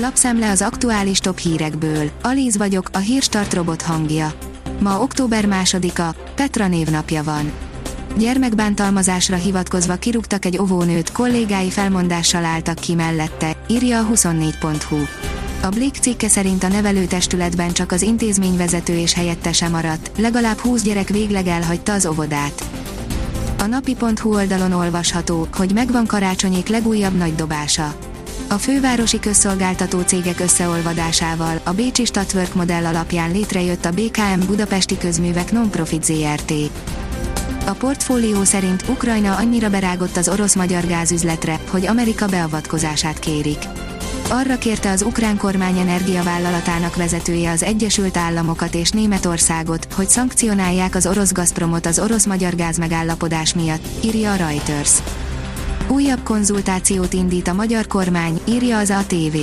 Lapszemle az aktuális top hírekből. Alíz vagyok, a hírstart robot hangja. Ma október másodika, Petra névnapja van. Gyermekbántalmazásra hivatkozva kirúgtak egy ovónőt, kollégái felmondással álltak ki mellette, írja a 24.hu. A Blick cikke szerint a nevelőtestületben csak az intézményvezető és helyettese maradt, legalább 20 gyerek végleg elhagyta az óvodát. A napi.hu oldalon olvasható, hogy megvan karácsonyék legújabb nagy dobása. A fővárosi közszolgáltató cégek összeolvadásával a Bécsi Stadtwork modell alapján létrejött a BKM Budapesti Közművek Nonprofit ZRT. A portfólió szerint Ukrajna annyira berágott az orosz-magyar gázüzletre, hogy Amerika beavatkozását kérik. Arra kérte az ukrán kormány energiavállalatának vezetője az Egyesült Államokat és Németországot, hogy szankcionálják az orosz Gazpromot az orosz-magyar gázmegállapodás miatt, írja a Reuters. Újabb konzultációt indít a magyar kormány, írja az ATV.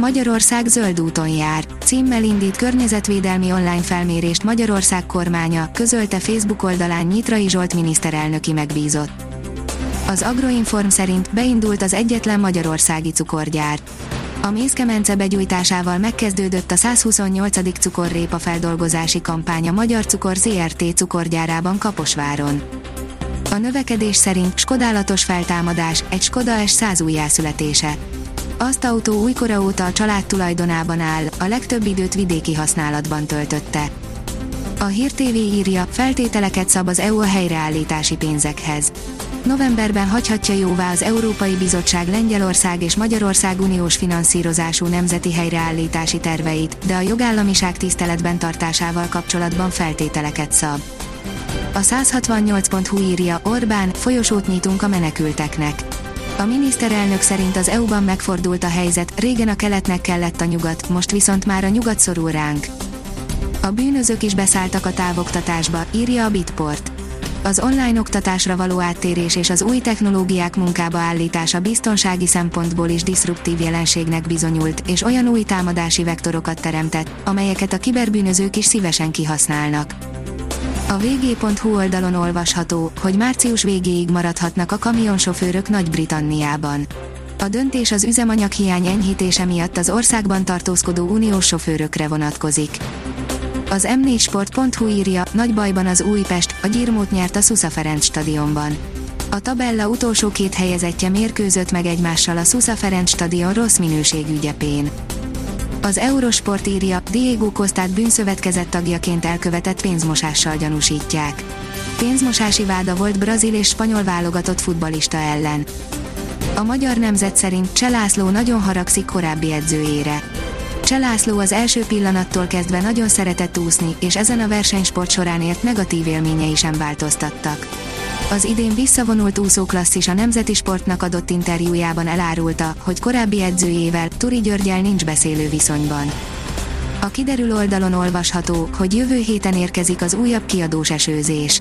Magyarország zöld úton jár. Címmel indít környezetvédelmi online felmérést Magyarország kormánya, közölte Facebook oldalán Nyitrai Zsolt miniszterelnöki megbízott. Az Agroinform szerint beindult az egyetlen magyarországi cukorgyár. A mézkemence begyújtásával megkezdődött a 128. cukorrépa feldolgozási kampánya Magyar Cukor ZRT cukorgyárában Kaposváron. A növekedés szerint Skodálatos feltámadás, egy Skoda S100 újjászületése. Azt autó újkora óta a család tulajdonában áll, a legtöbb időt vidéki használatban töltötte. A Hír TV írja, feltételeket szab az EU a helyreállítási pénzekhez. Novemberben hagyhatja jóvá az Európai Bizottság Lengyelország és Magyarország uniós finanszírozású nemzeti helyreállítási terveit, de a jogállamiság tiszteletben tartásával kapcsolatban feltételeket szab. A 168.hu írja, Orbán, folyosót nyitunk a menekülteknek. A miniszterelnök szerint az EU-ban megfordult a helyzet, régen a keletnek kellett a nyugat, most viszont már a nyugat szorul ránk. A bűnözők is beszálltak a távoktatásba, írja a Bitport. Az online oktatásra való áttérés és az új technológiák munkába állítása biztonsági szempontból is diszruptív jelenségnek bizonyult, és olyan új támadási vektorokat teremtett, amelyeket a kiberbűnözők is szívesen kihasználnak. A vg.hu oldalon olvasható, hogy március végéig maradhatnak a kamionsofőrök Nagy-Britanniában. A döntés az üzemanyag hiány enyhítése miatt az országban tartózkodó uniós sofőrökre vonatkozik. Az m4sport.hu írja, nagy bajban az Újpest, a gyirmót nyert a Szusza Ferenc stadionban. A tabella utolsó két helyezettje mérkőzött meg egymással a Szusza Ferenc stadion rossz minőségű gyepén. Az Eurosport írja, Diego Costát bűnszövetkezett tagjaként elkövetett pénzmosással gyanúsítják. Pénzmosási váda volt brazil és spanyol válogatott futbalista ellen. A magyar nemzet szerint Cselászló nagyon haragszik korábbi edzőjére. Cselászló az első pillanattól kezdve nagyon szeretett úszni, és ezen a versenysport során ért negatív élményei sem változtattak. Az idén visszavonult úszóklasszis a Nemzeti Sportnak adott interjújában elárulta, hogy korábbi edzőjével, Turi Györgyel nincs beszélő viszonyban. A kiderül oldalon olvasható, hogy jövő héten érkezik az újabb kiadós esőzés.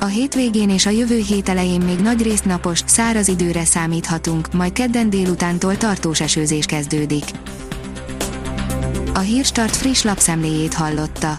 A hétvégén és a jövő hét elején még nagy részt napos, száraz időre számíthatunk, majd kedden délutántól tartós esőzés kezdődik. A Hírstart friss lapszemléjét hallotta.